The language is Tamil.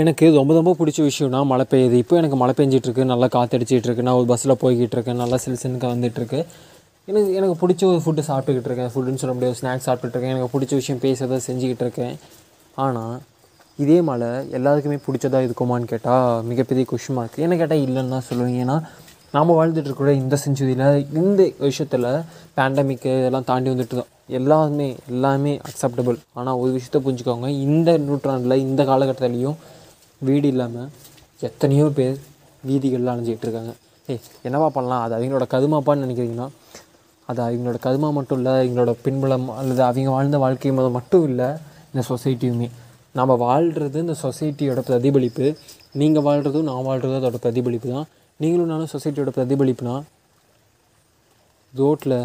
எனக்கு ரொம்ப ரொம்ப பிடிச்ச விஷயம்னா மழை பெய்யுது. இப்போ எனக்கு மழை பெஞ்சிட்ருக்கு நல்லா காற்றடிச்சிட்டு இருக்கு நான் ஒரு பஸ்ஸில் போய்கிட்டு இருக்கேன் நல்லா சில்சிலுக்கு வந்துட்டுருக்கு எனக்கு எனக்கு பிடிச்ச ஒரு ஃபுட்டு சாப்பிட்டுக்கிட்டு இருக்கேன் ஃபுட்டுன்னு சொல்ல முடியாது ஸ்நாக்ஸ் சாப்பிட்டுட்டு இருக்கேன் எனக்கு பிடிச்ச விஷயம் பேசுறதை செஞ்சுக்கிட்டு இருக்கேன் ஆனால் இதே மழை எல்லாருக்குமே பிடிச்சதா இருக்குமான்னு கேட்டால் மிகப்பெரிய கொஷின் மார்க் என்ன கேட்டால் இல்லைன்னு தான் சொல்லுவேன். ஏன்னா நாம் வாழ்ந்துட்டுருக்கிற இந்த செஞ்சுரியில் இந்த விஷயத்தில் பேண்டமிக்கு இதெல்லாம் தாண்டி வந்துட்டு தான். எல்லாமே எல்லாமே அக்செப்டபுள் ஆனால் ஒரு விஷயத்த புரிஞ்சுக்கோங்க. இந்த நூற்றாண்டில் இந்த காலகட்டத்துலேயும் வீடு இல்லாமல் எத்தனையோ பேர் வீதிகளில் அலைஞ்சிக்கிட்டு இருக்காங்க. ஏய் என்னவா பண்ணலாம்? அது அவங்களோட கதுமாப்பான்னு நினைக்கிறீங்கன்னா அது அவங்களோட கதுமா மட்டும் இல்லை எங்களோட பின்புலம் அல்லது அவங்க வாழ்ந்த வாழ்க்கை முதல் மட்டும் இல்லை இந்த சொசைட்டியுமே. நம்ம வாழ்கிறது இந்த சொசைட்டியோட பிரதிபலிப்பு. நீங்கள் வாழ்கிறதும் நான் வாழ்கிறதும் அதோட பிரதிபலிப்பு தான். நீங்களும் நானும் சொசைட்டியோட பிரதிபலிப்புனா ரோட்டில்